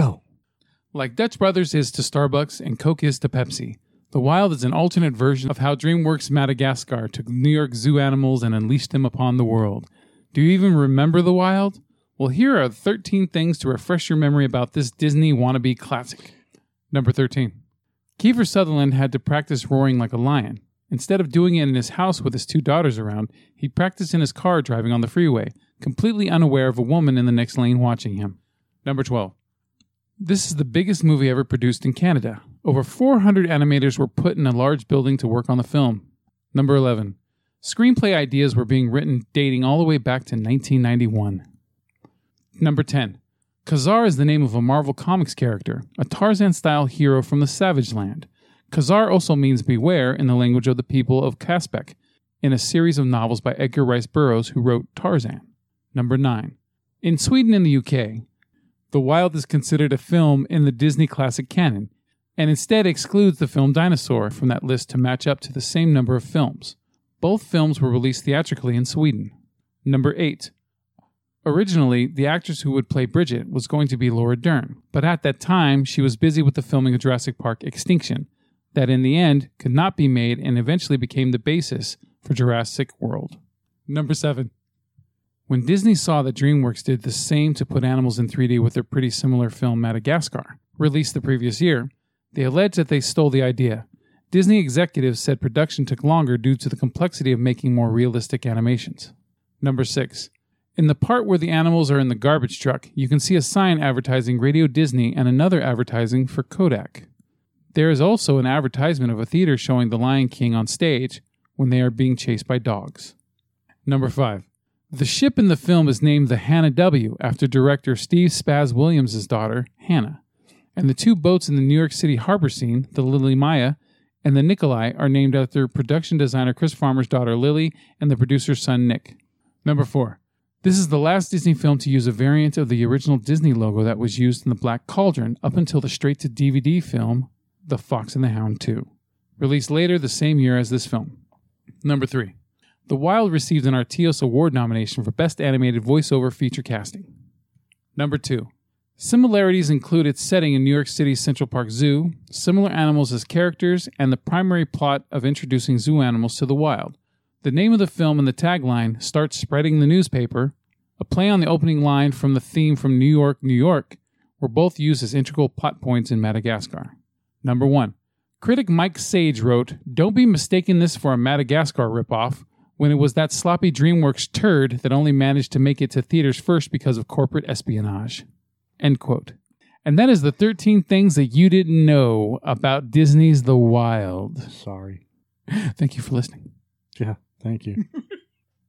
Go. Like Dutch Brothers is to Starbucks and Coke is to Pepsi, The Wild is an alternate version of how DreamWorks Madagascar took New York zoo animals and unleashed them upon the world. Do you even remember The Wild? Well, here are 13 things to refresh your memory about this Disney wannabe classic. Number 13. Kiefer Sutherland had to practice roaring like a lion. Instead of doing it in his house with his two daughters around, he practiced in his car driving on the freeway, completely unaware of a woman in the next lane watching him. Number 12. This is the biggest movie ever produced in Canada. Over 400 animators were put in a large building to work on the film. Number 11. Screenplay ideas were being written dating all the way back to 1991. Number 10. Kazar is the name of a Marvel Comics character, a Tarzan style hero from the Savage Land. Kazar also means beware in the language of the people of Caspak, in a series of novels by Edgar Rice Burroughs, who wrote Tarzan. Number 9. In Sweden and the UK, The Wild is considered a film in the Disney classic canon, and instead excludes the film Dinosaur from that list to match up to the same number of films. Both films were released theatrically in Sweden. Number 8. Originally, the actress who would play Bridget was going to be Laura Dern, but at that time she was busy with the filming of Jurassic Park Extinction, that in the end could not be made and eventually became the basis for Jurassic World. Number 7. When Disney saw that DreamWorks did the same to put animals in 3D with their pretty similar film Madagascar, released the previous year, they alleged that they stole the idea. Disney executives said production took longer due to the complexity of making more realistic animations. Number 6. In the part where the animals are in the garbage truck, you can see a sign advertising Radio Disney and another advertising for Kodak. There is also an advertisement of a theater showing The Lion King on stage when they are being chased by dogs. Number 5. The ship in the film is named the Hannah W. after director Steve Spaz Williams' daughter, Hannah. And the two boats in the New York City harbor scene, the Lily Maya and the Nikolai, are named after production designer Chris Farmer's daughter Lily and the producer's son Nick. Number 4. This is the last Disney film to use a variant of the original Disney logo that was used in The Black Cauldron up until the straight to DVD film, The Fox and the Hound 2, released later the same year as this film. Number 3. The Wild received an Artios Award nomination for Best Animated Voiceover Feature Casting. Number 2. Similarities include its setting in New York City's Central Park Zoo, similar animals as characters, and the primary plot of introducing zoo animals to the wild. The name of the film and the tagline, Start Spreading the Newspaper, a play on the opening line from the theme from New York, New York, were both used as integral plot points in Madagascar. Number 1. Critic Mike Sage wrote, Don't be mistaken this for a Madagascar ripoff, when it was that sloppy DreamWorks turd that only managed to make it to theaters first because of corporate espionage. End quote. And that is the 13 things that you didn't know about Disney's The Wild. Sorry. Thank you for listening. Yeah. Thank you.